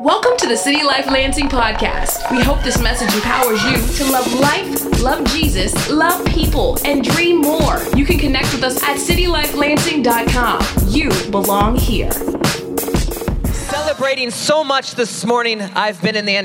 Welcome to the City Life Lansing podcast. We hope this message empowers you to love life, love Jesus, love people, and dream more. You can connect with us at citylifelansing.com. You belong here. Celebrating so much this morning. I've been in the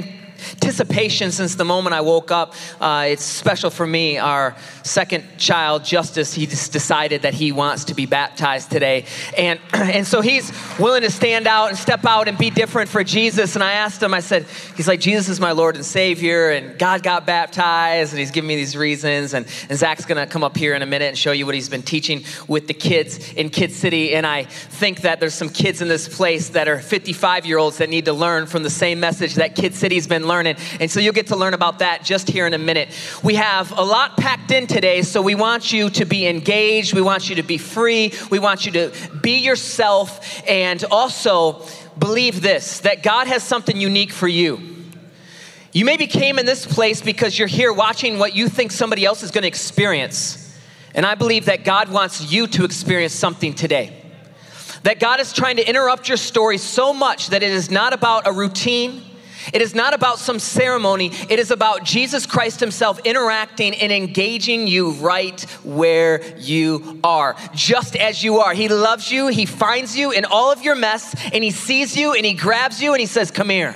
anticipation since the moment I woke up. Uh, it's special for me. Our second child, Justice, he just decided that he wants to be baptized today. And, and so he's willing to stand out and step out and be different for Jesus. And I asked him, I said, he's like, Jesus is my Lord and Savior, and God got baptized, and he's giving me these reasons. And, and Zach's going to come up here in a minute and show you what he's been teaching with the kids in Kid City. And I think that there's some kids in this place that are 55 year olds that need to learn from the same message that Kid City's been learning. And so you'll get to learn about that just here in a minute. We have a lot packed in today, so we want you to be engaged. We want you to be free. We want you to be yourself and also believe this that God has something unique for you. You maybe came in this place because you're here watching what you think somebody else is going to experience. And I believe that God wants you to experience something today. That God is trying to interrupt your story so much that it is not about a routine, it is not about some ceremony. It is about Jesus Christ Himself interacting and engaging you right where you are, just as you are. He loves you, He finds you in all of your mess, and He sees you, and He grabs you, and He says, Come here.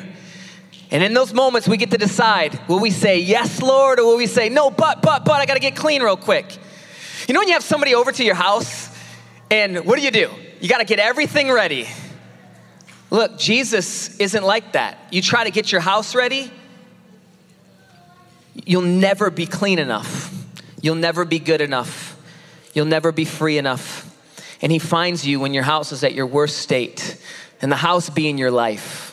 And in those moments, we get to decide will we say, Yes, Lord, or will we say, No, but, but, but, I gotta get clean real quick. You know when you have somebody over to your house, and what do you do? You gotta get everything ready. Look, Jesus isn't like that. You try to get your house ready, you'll never be clean enough. You'll never be good enough. You'll never be free enough. And He finds you when your house is at your worst state, and the house being your life.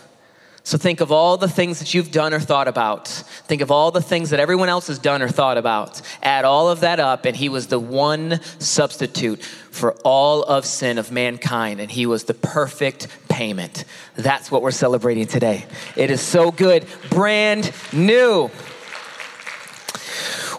So think of all the things that you've done or thought about. Think of all the things that everyone else has done or thought about. Add all of that up, and he was the one substitute for all of sin of mankind, and he was the perfect payment. That's what we're celebrating today. It is so good, brand new.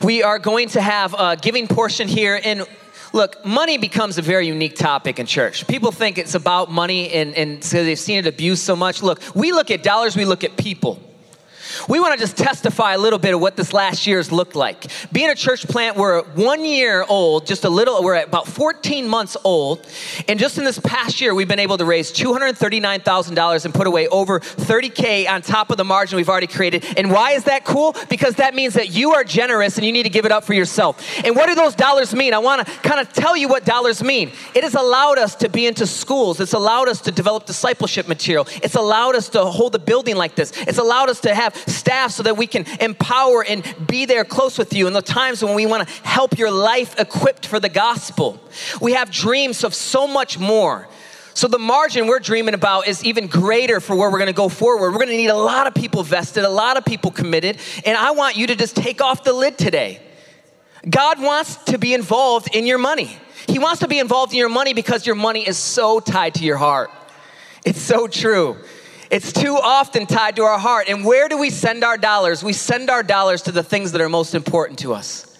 We are going to have a giving portion here, and Look, money becomes a very unique topic in church. People think it's about money and, and so they've seen it abused so much. Look, we look at dollars, we look at people. We want to just testify a little bit of what this last year's looked like. Being a church plant, we're one year old, just a little, we're about 14 months old. And just in this past year, we've been able to raise $239,000 and put away over 30K on top of the margin we've already created. And why is that cool? Because that means that you are generous and you need to give it up for yourself. And what do those dollars mean? I want to kind of tell you what dollars mean. It has allowed us to be into schools, it's allowed us to develop discipleship material, it's allowed us to hold a building like this, it's allowed us to have staff so that we can empower and be there close with you in the times when we want to help your life equipped for the gospel. We have dreams of so much more. So the margin we're dreaming about is even greater for where we're going to go forward. We're going to need a lot of people vested, a lot of people committed, and I want you to just take off the lid today. God wants to be involved in your money. He wants to be involved in your money because your money is so tied to your heart. It's so true. It's too often tied to our heart. And where do we send our dollars? We send our dollars to the things that are most important to us.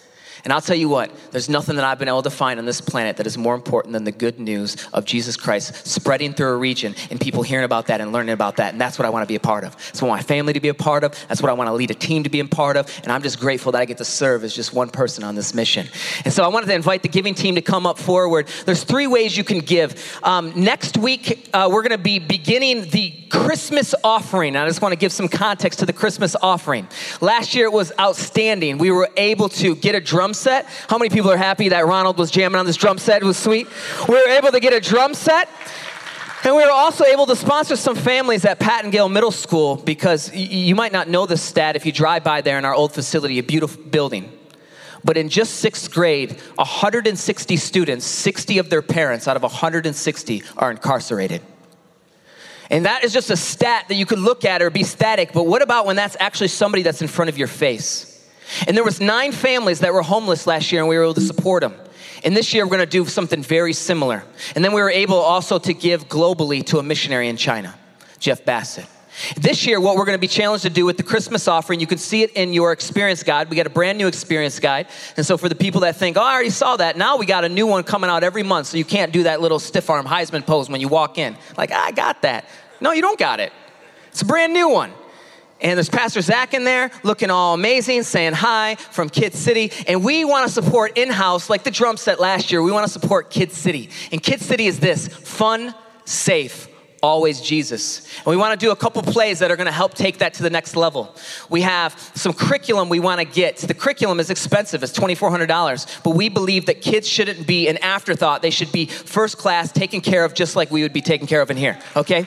And I'll tell you what, there's nothing that I've been able to find on this planet that is more important than the good news of Jesus Christ spreading through a region and people hearing about that and learning about that. And that's what I want to be a part of. That's what I want my family to be a part of. That's what I want to lead a team to be a part of. And I'm just grateful that I get to serve as just one person on this mission. And so I wanted to invite the giving team to come up forward. There's three ways you can give. Um, next week, uh, we're going to be beginning the Christmas offering. I just want to give some context to the Christmas offering. Last year it was outstanding. We were able to get a drum drum set. How many people are happy that Ronald was jamming on this drum set? It was sweet. We were able to get a drum set. And we were also able to sponsor some families at Pattengill Middle School because you might not know this stat if you drive by there in our old facility, a beautiful building. But in just sixth grade, 160 students, 60 of their parents out of 160 are incarcerated. And that is just a stat that you could look at or be static, but what about when that's actually somebody that's in front of your face? And there was nine families that were homeless last year and we were able to support them. And this year we're going to do something very similar. And then we were able also to give globally to a missionary in China, Jeff Bassett. This year, what we're going to be challenged to do with the Christmas offering, you can see it in your experience guide. We got a brand new experience guide. And so, for the people that think, oh, I already saw that, now we got a new one coming out every month. So, you can't do that little stiff arm Heisman pose when you walk in. Like, I got that. No, you don't got it. It's a brand new one. And there's Pastor Zach in there looking all amazing, saying hi from Kid City. And we want to support in house, like the drum set last year, we want to support Kid City. And Kid City is this fun, safe, always Jesus. And we want to do a couple plays that are going to help take that to the next level. We have some curriculum we want to get. The curriculum is expensive, it's $2,400, but we believe that kids shouldn't be an afterthought. They should be first class, taken care of just like we would be taken care of in here, okay?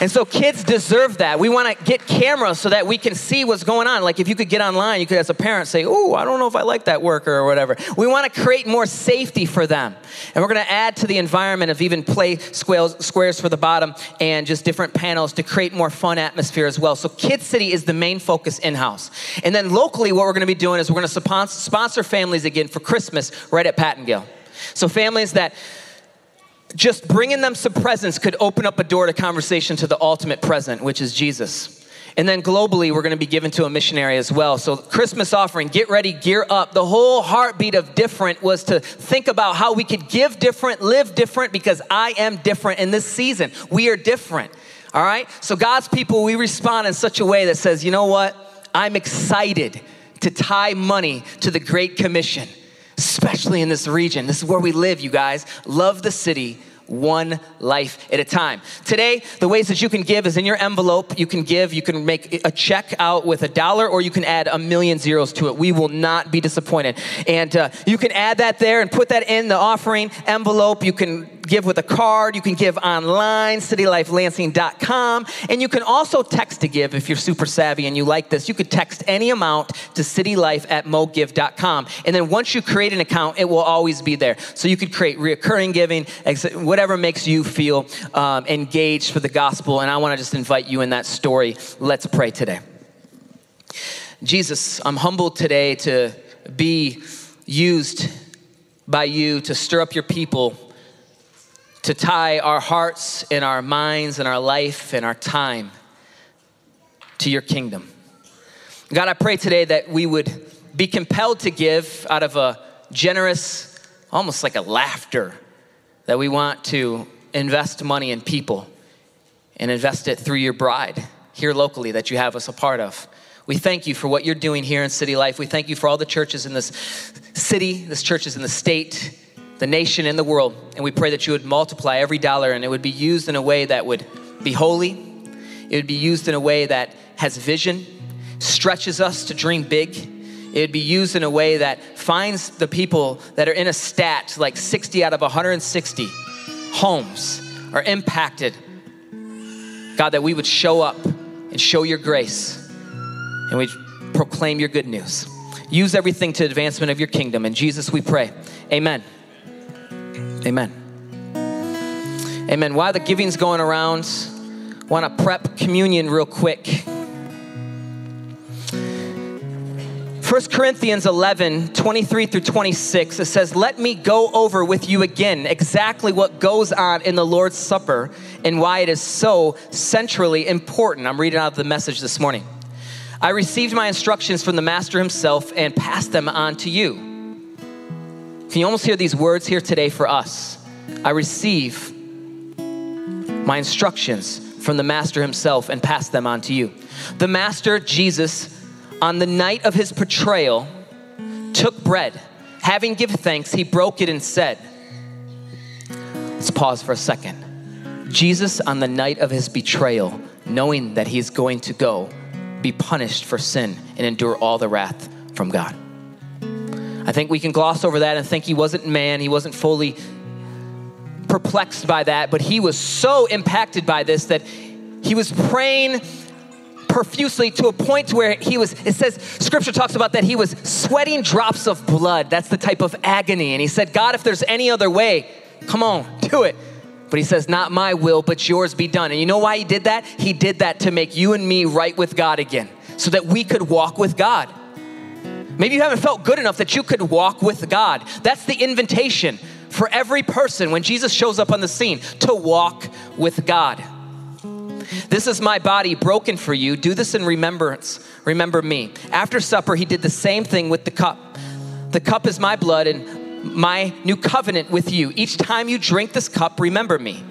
And so kids deserve that. We want to get cameras so that we can see what's going on. Like if you could get online, you could, as a parent, say, Oh, I don't know if I like that worker or whatever. We want to create more safety for them. And we're going to add to the environment of even play squares, squares for the bottom and just different panels to create more fun atmosphere as well. So Kid City is the main focus in-house. And then locally, what we're gonna be doing is we're gonna sponsor families again for Christmas right at Pattengill. So families that just bringing them some presents could open up a door to conversation to the ultimate present, which is Jesus. And then globally, we're going to be given to a missionary as well. So, Christmas offering, get ready, gear up. The whole heartbeat of different was to think about how we could give different, live different, because I am different in this season. We are different. All right? So, God's people, we respond in such a way that says, you know what? I'm excited to tie money to the Great Commission, especially in this region. This is where we live, you guys. Love the city one life at a time. Today, the ways that you can give is in your envelope. You can give, you can make a check out with a dollar, or you can add a million zeros to it. We will not be disappointed. And uh, you can add that there and put that in the offering envelope. You can give with a card. You can give online, citylifelansing.com. And you can also text to give if you're super savvy and you like this. You could text any amount to citylife at mogive.com. And then once you create an account, it will always be there. So you could create reoccurring giving, whatever makes you feel um, engaged for the gospel. And I want to just invite you in that story. Let's pray today. Jesus, I'm humbled today to be used by you to stir up your people to tie our hearts and our minds and our life and our time to your kingdom. God, I pray today that we would be compelled to give out of a generous, almost like a laughter, that we want to invest money in people and invest it through your bride here locally that you have us a part of. We thank you for what you're doing here in City Life. We thank you for all the churches in this city, this churches in the state, the nation and the world. And we pray that you would multiply every dollar and it would be used in a way that would be holy. It would be used in a way that has vision, stretches us to dream big. It would be used in a way that finds the people that are in a stat like 60 out of 160 homes are impacted. God, that we would show up and show your grace and we proclaim your good news. Use everything to advancement of your kingdom. In Jesus we pray. Amen. Amen. Amen. While the giving's going around, want to prep communion real quick. 1 Corinthians 11, 23 through 26, it says, Let me go over with you again exactly what goes on in the Lord's Supper and why it is so centrally important. I'm reading out of the message this morning. I received my instructions from the Master himself and passed them on to you. Can you almost hear these words here today for us? I receive my instructions from the Master himself and pass them on to you. The Master, Jesus, on the night of his betrayal, took bread. Having given thanks, he broke it and said, Let's pause for a second. Jesus, on the night of his betrayal, knowing that he is going to go, be punished for sin and endure all the wrath from God. I think we can gloss over that and think he wasn't man, he wasn't fully perplexed by that, but he was so impacted by this that he was praying profusely to a point where he was it says scripture talks about that he was sweating drops of blood. That's the type of agony. And he said god if there's any other way come on do it. But he says not my will but yours be done. And you know why he did that? He did that to make you and me right with god again so that we could walk with god Maybe you haven't felt good enough that you could walk with God. That's the invitation for every person when Jesus shows up on the scene to walk with God. This is my body broken for you. Do this in remembrance. Remember me. After supper, he did the same thing with the cup. The cup is my blood and my new covenant with you. Each time you drink this cup, remember me.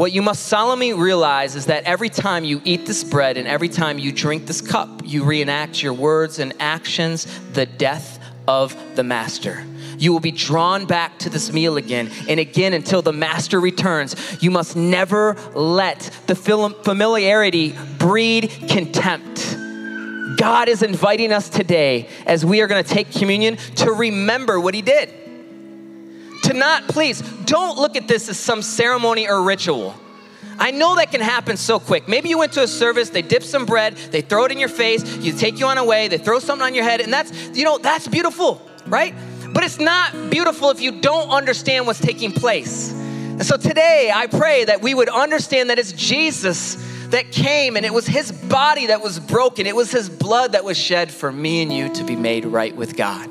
What you must solemnly realize is that every time you eat this bread and every time you drink this cup, you reenact your words and actions the death of the Master. You will be drawn back to this meal again and again until the Master returns. You must never let the familiarity breed contempt. God is inviting us today as we are going to take communion to remember what He did to not, please, don't look at this as some ceremony or ritual. I know that can happen so quick. Maybe you went to a service, they dip some bread, they throw it in your face, you take you on a way, they throw something on your head, and that's, you know, that's beautiful, right? But it's not beautiful if you don't understand what's taking place. And so today, I pray that we would understand that it's Jesus that came and it was his body that was broken, it was his blood that was shed for me and you to be made right with God.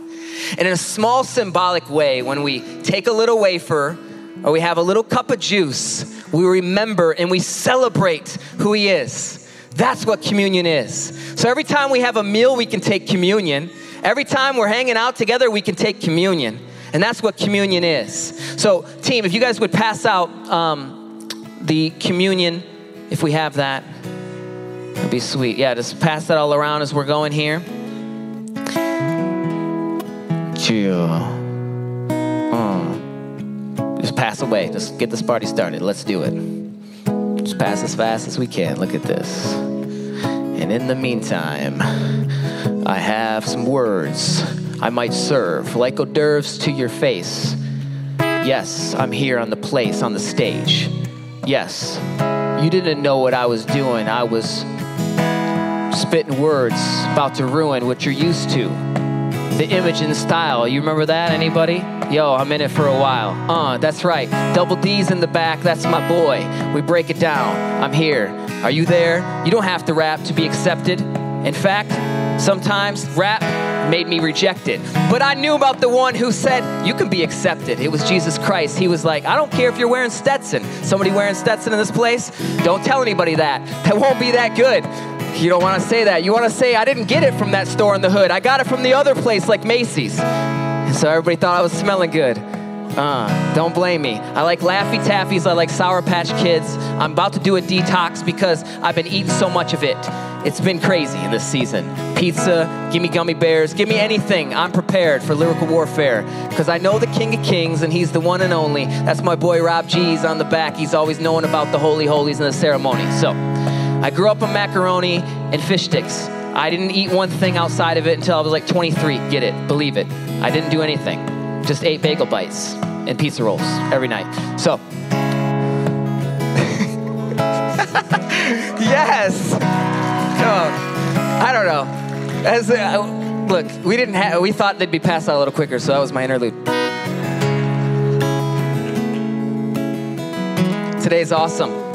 And in a small symbolic way, when we take a little wafer or we have a little cup of juice, we remember and we celebrate who He is. That's what communion is. So every time we have a meal, we can take communion. Every time we're hanging out together, we can take communion. And that's what communion is. So, team, if you guys would pass out um, the communion, if we have that, that'd be sweet. Yeah, just pass that all around as we're going here. Uh, just pass away. Just get this party started. Let's do it. Just pass as fast as we can. Look at this. And in the meantime, I have some words I might serve, like hors d'oeuvres to your face. Yes, I'm here on the place, on the stage. Yes, you didn't know what I was doing. I was spitting words about to ruin what you're used to the image and style. You remember that? Anybody? Yo, I'm in it for a while. Uh, that's right. Double D's in the back. That's my boy. We break it down. I'm here. Are you there? You don't have to rap to be accepted. In fact, sometimes rap made me rejected. But I knew about the one who said, You can be accepted. It was Jesus Christ. He was like, I don't care if you're wearing Stetson. Somebody wearing Stetson in this place? Don't tell anybody that. That won't be that good. You don't want to say that. You want to say, I didn't get it from that store in the hood. I got it from the other place, like Macy's. So everybody thought I was smelling good. Uh, don't blame me. I like Laffy Taffies. I like Sour Patch Kids. I'm about to do a detox because I've been eating so much of it. It's been crazy in this season. Pizza, give me gummy bears, give me anything. I'm prepared for lyrical warfare because I know the King of Kings and He's the one and only. That's my boy Rob G's on the back. He's always knowing about the holy holies and the ceremony. So, I grew up on macaroni and fish sticks. I didn't eat one thing outside of it until I was like 23. Get it, believe it. I didn't do anything. Just ate bagel bites and pizza rolls every night. So, yes. Oh, I don't know. As uh, look, we didn't have. We thought they'd be passed out a little quicker, so that was my interlude. Today's awesome.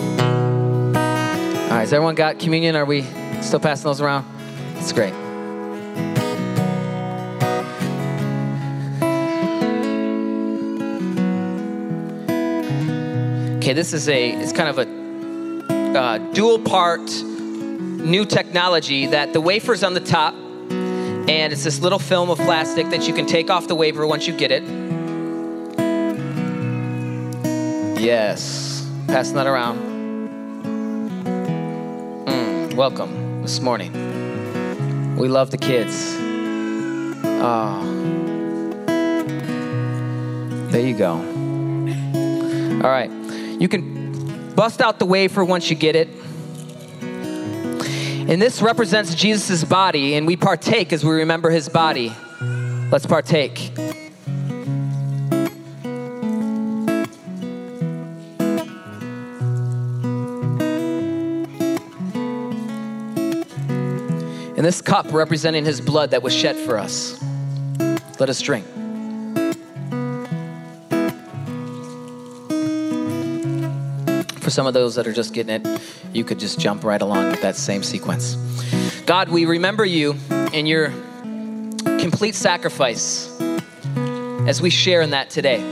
Has everyone got communion? Are we still passing those around? It's great. Okay, this is a it's kind of a uh, dual part new technology that the wafer's on the top, and it's this little film of plastic that you can take off the wafer once you get it. Yes, passing that around welcome this morning. We love the kids. Oh, there you go. All right. You can bust out the wafer once you get it. And this represents Jesus' body, and we partake as we remember his body. Let's partake. And this cup representing his blood that was shed for us. Let us drink. For some of those that are just getting it, you could just jump right along with that same sequence. God, we remember you in your complete sacrifice as we share in that today.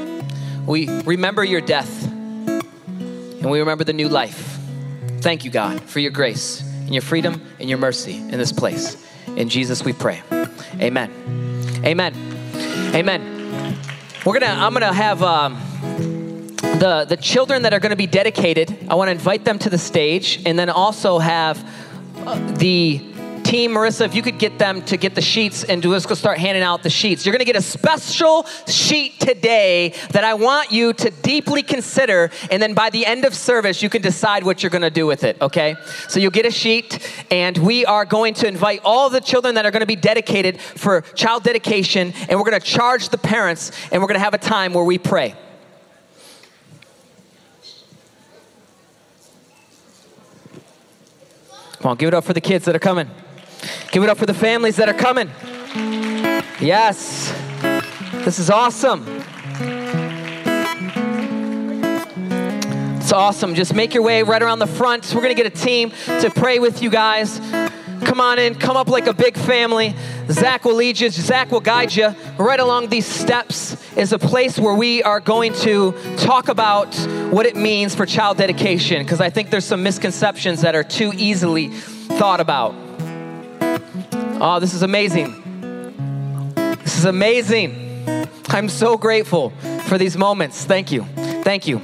We remember your death and we remember the new life. Thank you, God, for your grace and your freedom and your mercy in this place. In Jesus we pray. Amen. Amen. Amen. We're gonna, I'm gonna have um, the, the children that are to be dedicated, I want to invite them to the stage and then also have uh, the team, Marissa, if you could get them to get the sheets and let's go start handing out the sheets. You're gonna get a special sheet today that I want you to deeply consider, and then by the end of service, you can decide what you're gonna do with it, okay? So you'll get a sheet, and we are going to invite all the children that are gonna be dedicated for child dedication, and we're gonna charge the parents, and we're gonna have a time where we pray. Come on, give it up for the kids that are coming. Give it up for the families that are coming. Yes, this is awesome. It's awesome. Just make your way right around the front. We're going to get a team to pray with you guys. Come on in, come up like a big family. Zach will lead you, Zach will guide you. Right along these steps is a place where we are going to talk about what it means for child dedication, because I think there's some misconceptions that are too easily thought about. Oh, this is amazing. This is amazing. I'm so grateful for these moments. Thank you. Thank you.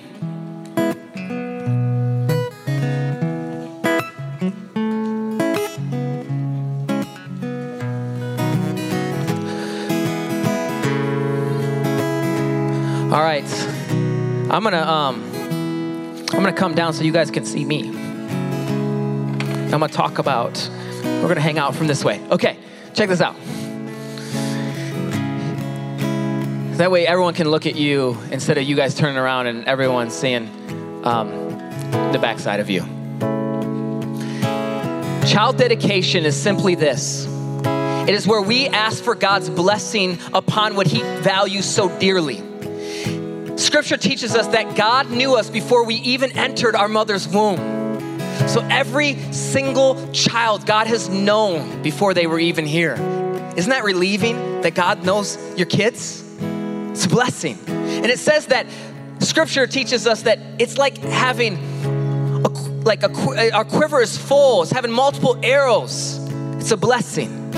All right. I'm going to um I'm going to come down so you guys can see me. I'm going to talk about we're going to hang out from this way. Okay, check this out. That way, everyone can look at you instead of you guys turning around and everyone seeing um, the backside of you. Child dedication is simply this it is where we ask for God's blessing upon what He values so dearly. Scripture teaches us that God knew us before we even entered our mother's womb. So every single child God has known before they were even here. Isn't that relieving that God knows your kids? It's a blessing. And it says that scripture teaches us that it's like having a, like a, our quiver is full, it's having multiple arrows. It's a blessing.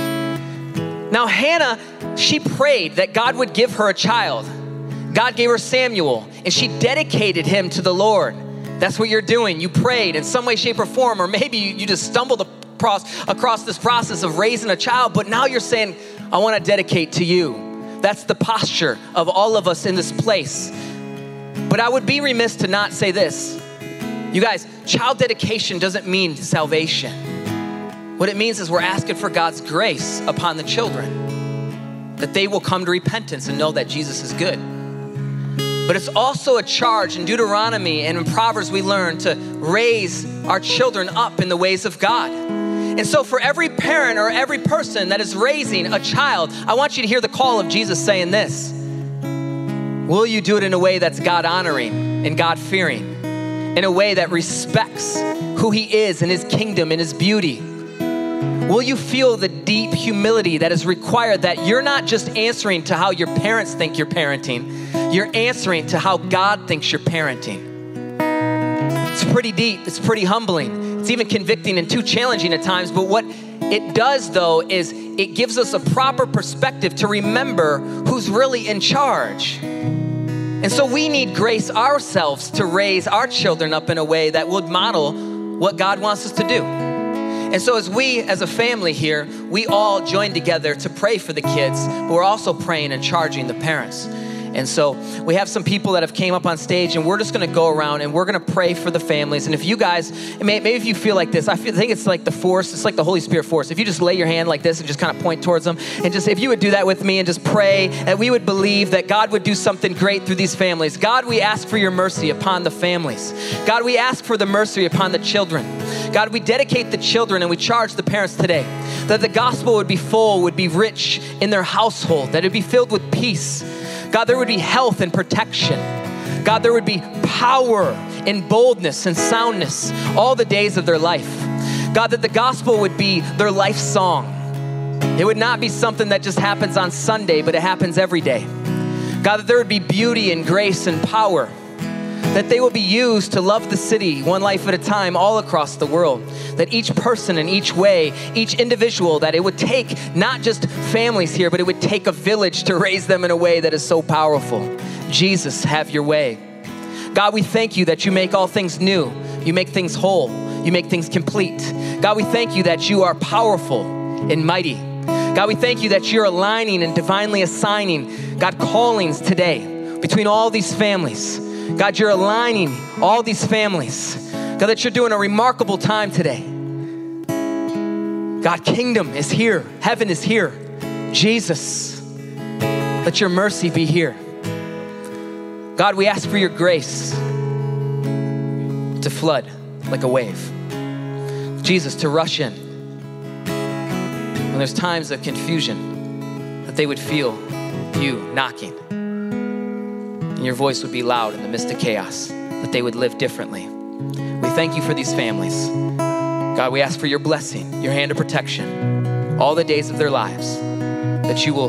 Now, Hannah, she prayed that God would give her a child. God gave her Samuel, and she dedicated him to the Lord. That's what you're doing. You prayed in some way, shape, or form, or maybe you just stumbled across, across this process of raising a child, but now you're saying, I want to dedicate to you. That's the posture of all of us in this place. But I would be remiss to not say this. You guys, child dedication doesn't mean salvation. What it means is we're asking for God's grace upon the children, that they will come to repentance and know that Jesus is good. But it's also a charge in Deuteronomy and in Proverbs we learn to raise our children up in the ways of God. And so, for every parent or every person that is raising a child, I want you to hear the call of Jesus saying this Will you do it in a way that's God honoring and God fearing, in a way that respects who He is and His kingdom and His beauty? Will you feel the deep humility that is required that you're not just answering to how your parents think you're parenting, you're answering to how God thinks you're parenting? It's pretty deep, it's pretty humbling, it's even convicting and too challenging at times. But what it does, though, is it gives us a proper perspective to remember who's really in charge. And so we need grace ourselves to raise our children up in a way that would model what God wants us to do. And so, as we, as a family here, we all join together to pray for the kids, but we're also praying and charging the parents. And so we have some people that have came up on stage, and we're just going to go around and we're going to pray for the families. And if you guys, maybe if you feel like this, I feel, think it's like the force. It's like the Holy Spirit force. If you just lay your hand like this and just kind of point towards them, and just if you would do that with me and just pray, that we would believe that God would do something great through these families. God, we ask for your mercy upon the families. God, we ask for the mercy upon the children. God, we dedicate the children and we charge the parents today that the gospel would be full, would be rich in their household, that it would be filled with peace God, there would be health and protection. God, there would be power and boldness and soundness all the days of their life. God, that the gospel would be their life song. It would not be something that just happens on Sunday, but it happens every day. God, that there would be beauty and grace and power that they will be used to love the city one life at a time all across the world. That each person in each way, each individual, that it would take not just families here, but it would take a village to raise them in a way that is so powerful. Jesus, have your way. God, we thank you that you make all things new, you make things whole, you make things complete. God, we thank you that you are powerful and mighty. God, we thank you that you're aligning and divinely assigning, God, callings today between all these families. God, you're aligning all these families. God, that you're doing a remarkable time today. God, kingdom is here, heaven is here. Jesus, let your mercy be here. God, we ask for your grace to flood like a wave. Jesus, to rush in. When there's times of confusion, that they would feel you knocking. And your voice would be loud in the midst of chaos, that they would live differently. We thank you for these families. God, we ask for your blessing, your hand of protection, all the days of their lives, that you will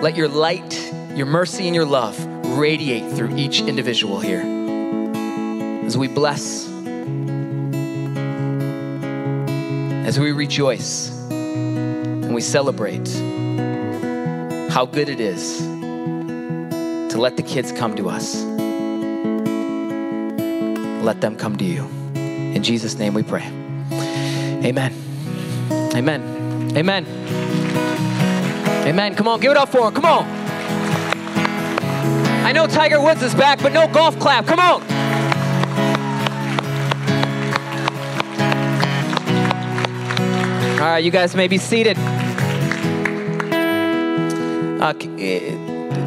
let your light, your mercy, and your love radiate through each individual here. As we bless, as we rejoice, and we celebrate how good it is to let the kids come to us. Let them come to you. In Jesus' name we pray. Amen. Amen. Amen. Amen. Come on, give it up for him. Come on. I know Tiger Woods is back, but no golf clap. Come on. All right, you guys may be seated. Uh,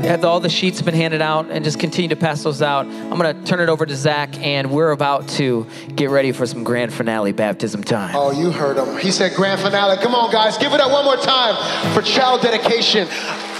have all the sheets been handed out and just continue to pass those out. I'm going to turn it over to Zach, and we're about to get ready for some grand finale baptism time. Oh, you heard him. He said grand finale. Come on, guys, give it up one more time for child dedication.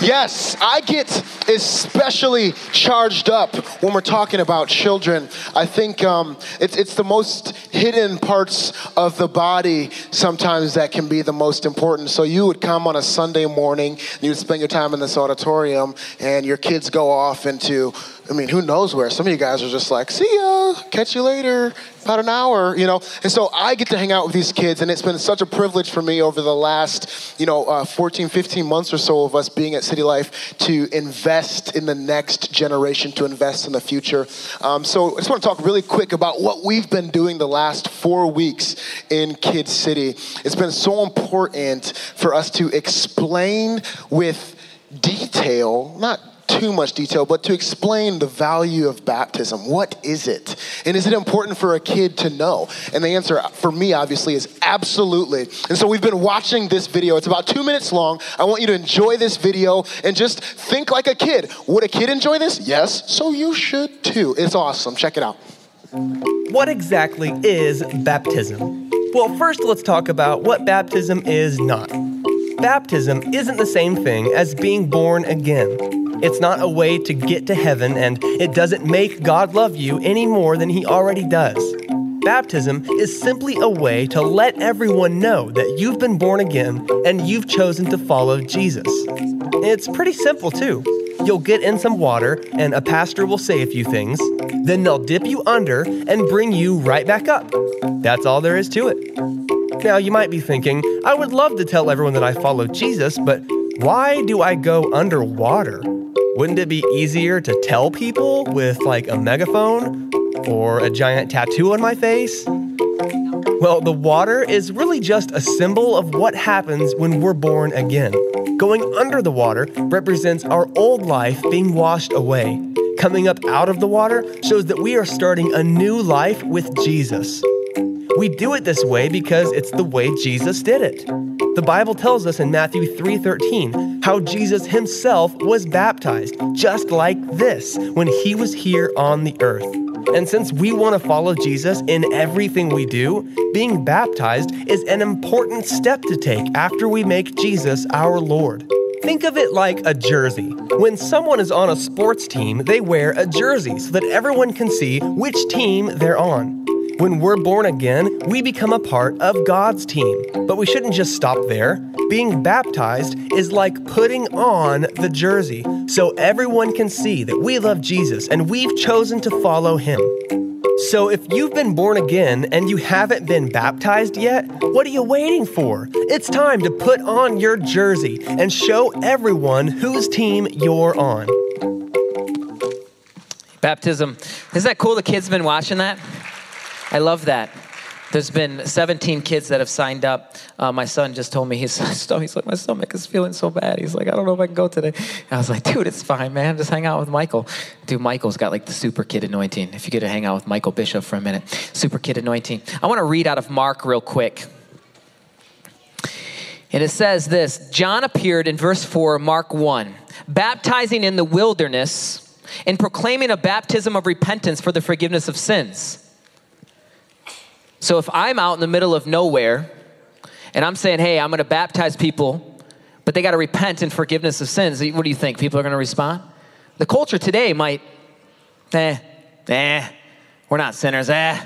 Yes, I get especially charged up when we're talking about children. I think um, it's, it's the most hidden parts of the body sometimes that can be the most important. So you would come on a Sunday morning, and you would spend your time in this auditorium, and your kids go off into I mean, who knows where? Some of you guys are just like, see ya, catch you later, about an hour, you know? And so I get to hang out with these kids, and it's been such a privilege for me over the last, you know, uh, 14, 15 months or so of us being at City Life to invest in the next generation, to invest in the future. Um, so I just want to talk really quick about what we've been doing the last four weeks in Kid City. It's been so important for us to explain with detail, not too much detail, but to explain the value of baptism. What is it? And is it important for a kid to know? And the answer for me, obviously, is absolutely. And so we've been watching this video. It's about two minutes long. I want you to enjoy this video and just think like a kid. Would a kid enjoy this? Yes. So you should too. It's awesome. Check it out. What exactly is baptism? Well, first let's talk about what baptism is not. Baptism isn't the same thing as being born again. It's not a way to get to heaven, and it doesn't make God love you any more than He already does. Baptism is simply a way to let everyone know that you've been born again and you've chosen to follow Jesus. It's pretty simple, too. You'll get in some water, and a pastor will say a few things. Then they'll dip you under and bring you right back up. That's all there is to it. Now, you might be thinking, I would love to tell everyone that I follow Jesus, but why do I go underwater? Wouldn't it be easier to tell people with like a megaphone or a giant tattoo on my face? Well, the water is really just a symbol of what happens when we're born again. Going under the water represents our old life being washed away. Coming up out of the water shows that we are starting a new life with Jesus. We do it this way because it's the way Jesus did it. The Bible tells us in Matthew 3:13 how Jesus himself was baptized just like this when he was here on the earth. And since we want to follow Jesus in everything we do, being baptized is an important step to take after we make Jesus our Lord. Think of it like a jersey. When someone is on a sports team, they wear a jersey so that everyone can see which team they're on. When we're born again, we become a part of God's team. But we shouldn't just stop there. Being baptized is like putting on the jersey so everyone can see that we love Jesus and we've chosen to follow him. So, if you've been born again and you haven't been baptized yet, what are you waiting for? It's time to put on your jersey and show everyone whose team you're on. Baptism. Isn't that cool? The kids been watching that. I love that. There's been 17 kids that have signed up. Uh, my son just told me his he's like my stomach is feeling so bad. He's like I don't know if I can go today. And I was like, dude, it's fine, man. Just hang out with Michael. Dude, Michael's got like the super kid anointing. If you get to hang out with Michael Bishop for a minute, super kid anointing. I want to read out of Mark real quick. And it says this John appeared in verse 4, Mark 1, baptizing in the wilderness and proclaiming a baptism of repentance for the forgiveness of sins. So if I'm out in the middle of nowhere and I'm saying, hey, I'm going to baptize people, but they got to repent in forgiveness of sins, what do you think? People are going to respond? The culture today might, eh, eh, we're not sinners, eh.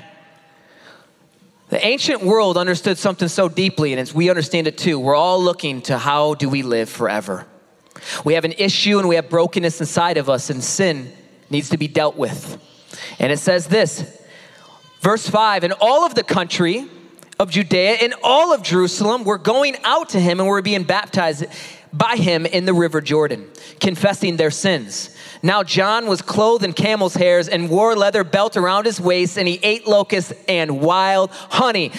The ancient world understood something so deeply, and we understand it too. We're all looking to how do we live forever. We have an issue and we have brokenness inside of us, and sin needs to be dealt with. And it says this Verse 5 And all of the country of Judea and all of Jerusalem were going out to him and were being baptized by him in the river Jordan, confessing their sins. Now John was clothed in camel's hairs and wore a leather belt around his waist, and he ate locusts and wild honey.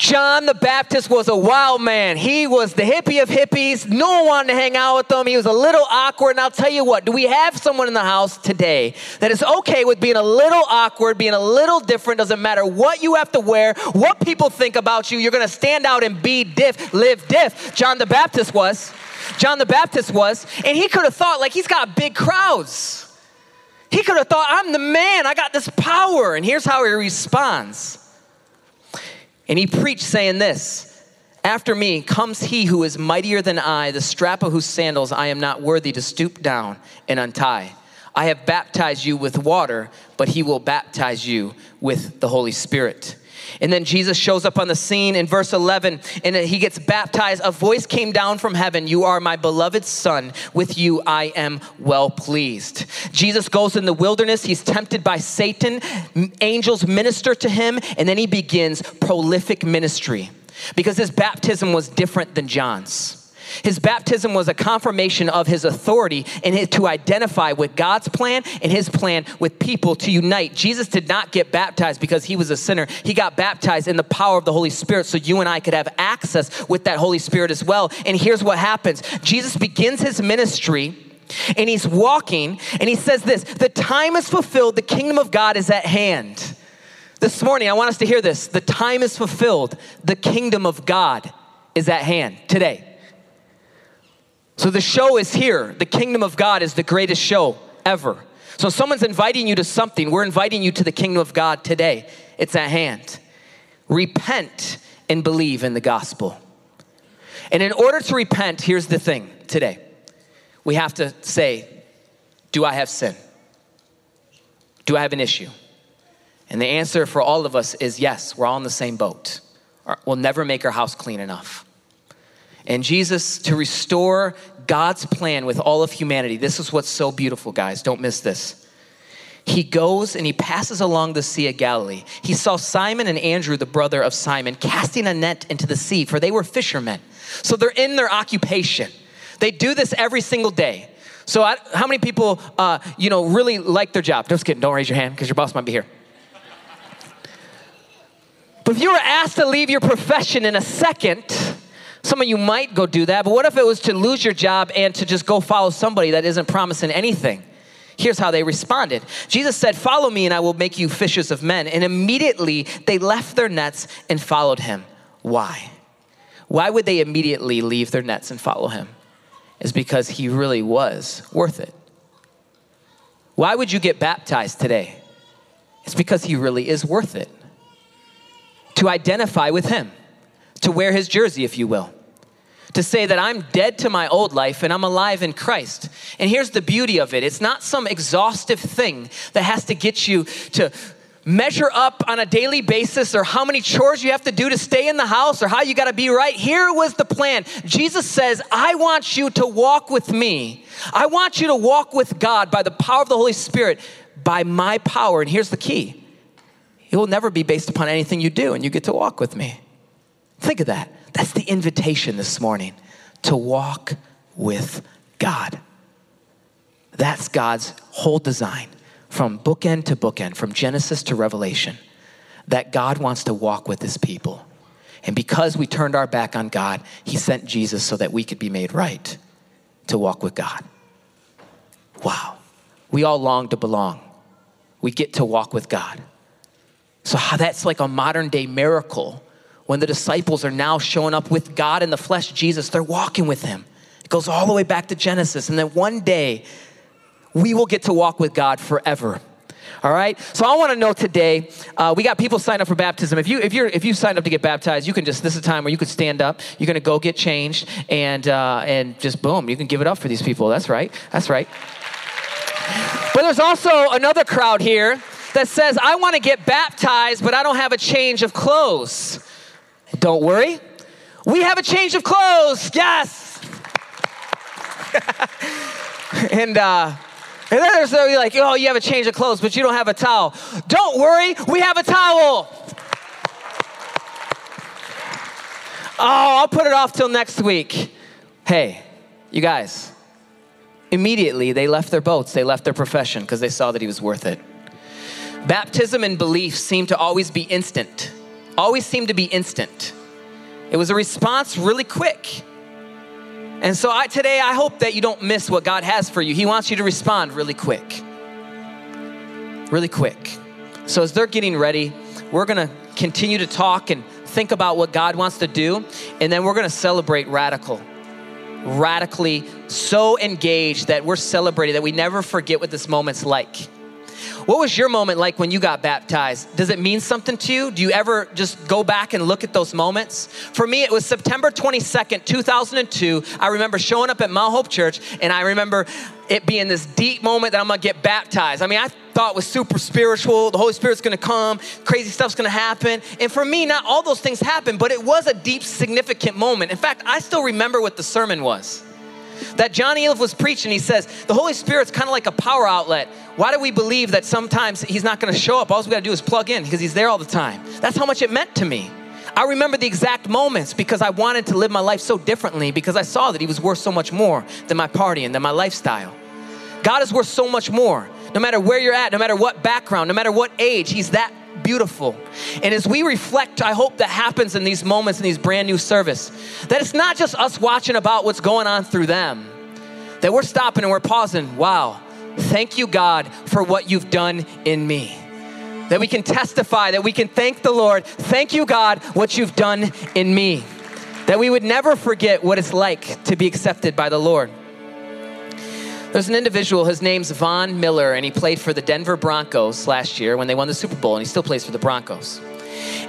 John the Baptist was a wild man. He was the hippie of hippies. No one wanted to hang out with him. He was a little awkward. And I'll tell you what, do we have someone in the house today that is okay with being a little awkward, being a little different? Doesn't matter what you have to wear, what people think about you, you're going to stand out and be diff, live diff. John the Baptist was. John the Baptist was. And he could have thought, like, he's got big crowds. He could have thought, I'm the man, I got this power. And here's how he responds. And he preached, saying this After me comes he who is mightier than I, the strap of whose sandals I am not worthy to stoop down and untie. I have baptized you with water, but he will baptize you with the Holy Spirit. And then Jesus shows up on the scene in verse 11 and he gets baptized. A voice came down from heaven You are my beloved Son. With you I am well pleased. Jesus goes in the wilderness. He's tempted by Satan. Angels minister to him. And then he begins prolific ministry because his baptism was different than John's. His baptism was a confirmation of his authority and to identify with God's plan and his plan with people to unite. Jesus did not get baptized because he was a sinner. He got baptized in the power of the Holy Spirit so you and I could have access with that Holy Spirit as well. And here's what happens Jesus begins his ministry and he's walking and he says this The time is fulfilled, the kingdom of God is at hand. This morning, I want us to hear this. The time is fulfilled, the kingdom of God is at hand today. So the show is here. The kingdom of God is the greatest show ever. So someone's inviting you to something. We're inviting you to the kingdom of God today. It's at hand. Repent and believe in the gospel. And in order to repent, here's the thing today. We have to say, Do I have sin? Do I have an issue? And the answer for all of us is yes, we're all in the same boat. We'll never make our house clean enough. And Jesus, to restore God's plan with all of humanity, this is what's so beautiful, guys. Don't miss this. He goes and he passes along the Sea of Galilee. He saw Simon and Andrew, the brother of Simon, casting a net into the sea, for they were fishermen. So they're in their occupation. They do this every single day. So, I, how many people, uh, you know, really like their job? Just kidding. Don't raise your hand because your boss might be here. But if you were asked to leave your profession in a second, some of you might go do that, but what if it was to lose your job and to just go follow somebody that isn't promising anything? Here's how they responded Jesus said, Follow me, and I will make you fishers of men. And immediately they left their nets and followed him. Why? Why would they immediately leave their nets and follow him? Is because he really was worth it. Why would you get baptized today? It's because he really is worth it. To identify with him to wear his jersey, if you will. To say that I'm dead to my old life and I'm alive in Christ. And here's the beauty of it it's not some exhaustive thing that has to get you to measure up on a daily basis or how many chores you have to do to stay in the house or how you got to be right. Here was the plan. Jesus says, I want you to walk with me. I want you to walk with God by the power of the Holy Spirit, by my power. And here's the key it will never be based upon anything you do, and you get to walk with me. Think of that. That's the invitation this morning to walk with God. That's God's whole design from bookend to bookend, from Genesis to Revelation, that God wants to walk with his people. And because we turned our back on God, he sent Jesus so that we could be made right to walk with God. Wow. We all long to belong. We get to walk with God. So that's like a modern day miracle when the disciples are now showing up with God in the flesh, Jesus, they're walking with him. It goes all the way back to Genesis. And then one day, we will get to walk with God forever. All right. So I want to know today. Uh, we got people signed up for baptism. If you if you if you signed up to get baptized, you can just this is a time where you could stand up. You're to go get changed and uh, and just boom, you can give it up for these people. That's right. That's right. But there's also another crowd here that says, I want to get baptized, but I don't have a change of clothes. Don't worry. We have a change of clothes. Yes. and, uh, and then there's like, oh, you have a change of clothes, but you don't have a towel. Don't worry, we have a towel. Oh, I'll put it off till next week. Hey, you guys, immediately they left their boats, they left their profession because they saw that he was worth it. Baptism and belief seem to always be instant, always seemed to be instant. It was a response really quick. And so I, today, I hope that you don't miss what God has for you. He wants you to respond really quick. Really quick. So as they're getting ready, we're going to continue to talk and think about what God wants to do, and then we're going to celebrate radical. Radically so engaged that we're celebrating that we never forget what this moment's like. What was your moment like when you got baptized? Does it mean something to you? Do you ever just go back and look at those moments? For me, it was September 22nd, 2002. I remember showing up at Mount Hope Church, and I remember it being this deep moment that I'm gonna get baptized. I mean, I thought it was super spiritual. The Holy Spirit's gonna come, crazy stuff's gonna happen. And for me, not all those things happened, but it was a deep, significant moment. In fact, I still remember what the sermon was that John Elof was preaching. He says, the Holy Spirit's kind of like a power outlet. Why do we believe that sometimes He's not going to show up? All we got to do is plug in because He's there all the time. That's how much it meant to me. I remember the exact moments because I wanted to live my life so differently because I saw that He was worth so much more than my party and than my lifestyle. God is worth so much more. No matter where you're at, no matter what background, no matter what age, He's that beautiful. And as we reflect, I hope that happens in these moments in these brand new service, that it's not just us watching about what's going on through them, that we're stopping and we're pausing. Wow, thank you, God, for what you've done in me. That we can testify, that we can thank the Lord. Thank you, God, what you've done in me. That we would never forget what it's like to be accepted by the Lord. There's an individual, his name's Von Miller, and he played for the Denver Broncos last year when they won the Super Bowl, and he still plays for the Broncos.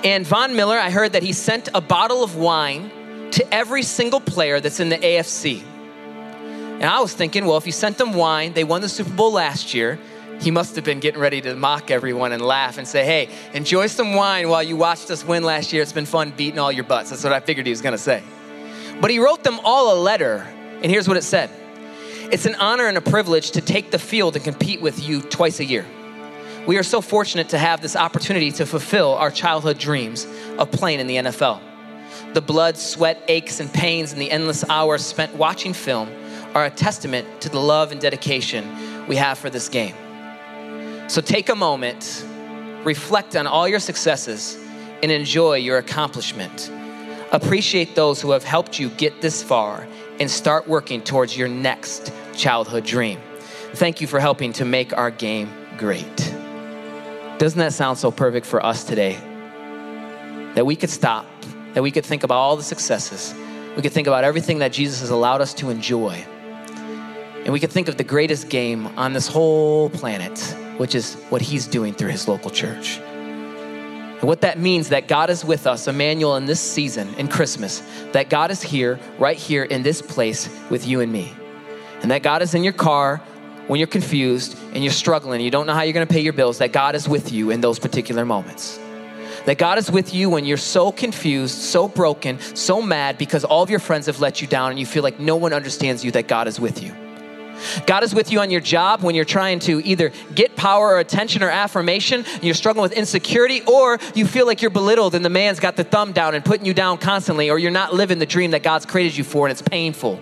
And Von Miller, I heard that he sent a bottle of wine to every single player that's in the AFC. And I was thinking, well, if he sent them wine, they won the Super Bowl last year. He must have been getting ready to mock everyone and laugh and say, hey, enjoy some wine while you watched us win last year. It's been fun beating all your butts. That's what I figured he was going to say. But he wrote them all a letter, and here's what it said it's an honor and a privilege to take the field and compete with you twice a year. We are so fortunate to have this opportunity to fulfill our childhood dreams of playing in the NFL. The blood, sweat, aches, and pains, and the endless hours spent watching film are a testament to the love and dedication we have for this game. So take a moment, reflect on all your successes, and enjoy your accomplishment. Appreciate those who have helped you get this far and start working towards your next childhood dream. Thank you for helping to make our game great. Doesn't that sound so perfect for us today? That we could stop, that we could think about all the successes, we could think about everything that Jesus has allowed us to enjoy, and we could think of the greatest game on this whole planet, which is what He's doing through His local church. And what that means that God is with us, Emmanuel, in this season, in Christmas, that God is here, right here in this place with you and me and that God is in your car when you're confused and you're struggling, you don't know how you're gonna pay your bills, that God is with you in those particular moments. That God is with you when you're so confused, so broken, so mad because all of your friends have let you down and you feel like no one understands you, that God is with you. God is with you on your job when you're trying to either get power or attention or affirmation, and you're struggling with insecurity, or you feel like you're belittled and the man's got the thumb down and putting you down constantly, or you're not living the dream that God's created you for and it's painful.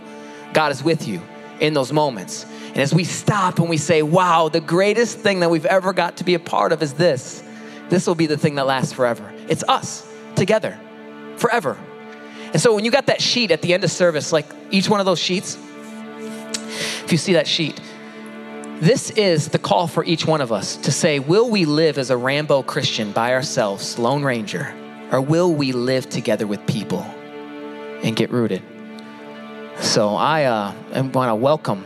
God is with you in those moments. And as we stop and we say, wow, the greatest thing that we've ever got to be a part of is this, this will be the thing that lasts forever. It's us together, forever. And so when you got that sheet at the end of service, like each one of those sheets, if you see that sheet, this is the call for each one of us to say, will we live as a Rambo Christian by ourselves, Lone Ranger, or will we live together with people and get rooted? So I uh, want to welcome,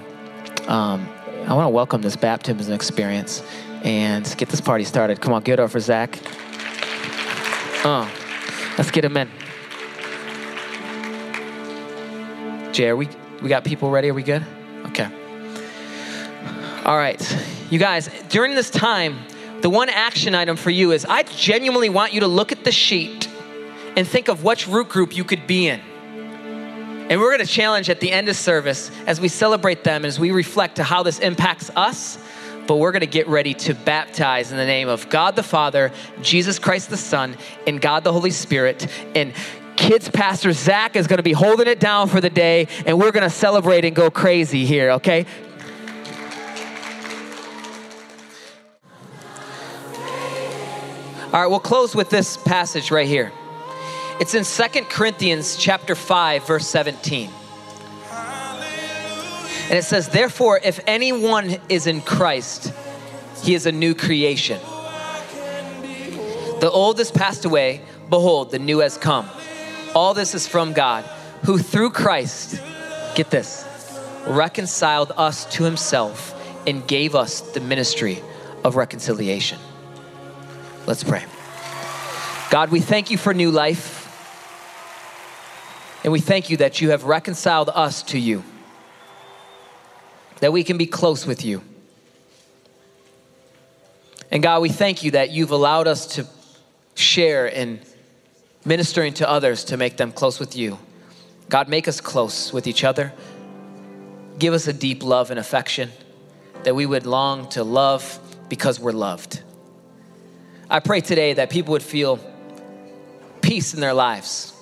um, I want to welcome this baptism experience and get this party started. Come on, get it up for Zach. Oh, let's get him in. Jay, are we, we got people ready? Are we good? Okay. All right. You guys, during this time, the one action item for you is I genuinely want you to look at the sheet and think of which root group you could be in. And we're going to challenge at the end of service as we celebrate them, as we reflect to how this impacts us. But we're going to get ready to baptize in the name of God the Father, Jesus Christ the Son, and God the Holy Spirit. And kids pastor Zach is going to be holding it down for the day, and we're going to celebrate and go crazy here, okay? All right, we'll close with this passage right here. It's in Second Corinthians chapter 5 verse 17. And it says, "Therefore if anyone is in Christ, he is a new creation. The old has passed away, behold, the new has come. All this is from God, who through Christ, get this, reconciled us to himself and gave us the ministry of reconciliation." Let's pray. God, we thank you for new life. And we thank you that you have reconciled us to you, that we can be close with you. And God, we thank you that you've allowed us to share in ministering to others to make them close with you. God, make us close with each other. Give us a deep love and affection that we would long to love because we're loved. I pray today that people would feel peace in their lives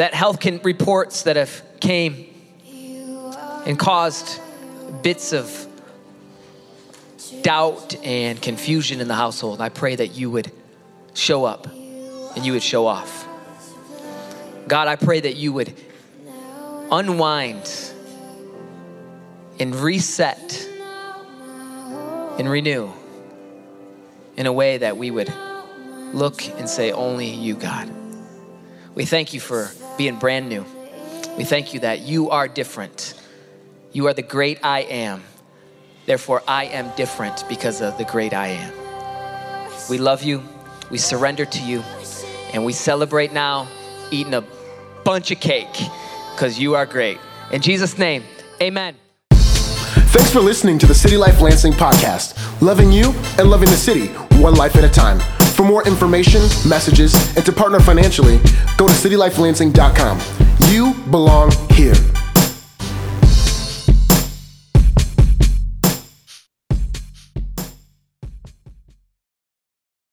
that health can, reports that have came and caused bits of doubt and confusion in the household. I pray that you would show up and you would show off. God, I pray that you would unwind and reset and renew in a way that we would look and say, Only you, God. We thank you for being brand new. We thank you that you are different. You are the great I am. Therefore, I am different because of the great I am. We love you. We surrender to you. And we celebrate now eating a bunch of cake because you are great. In Jesus' name, amen. Thanks for listening to the City Life Lansing podcast, loving you and loving the city, one life at a time. For more information, messages, and to partner financially, go to citylifelansing.com. You belong here.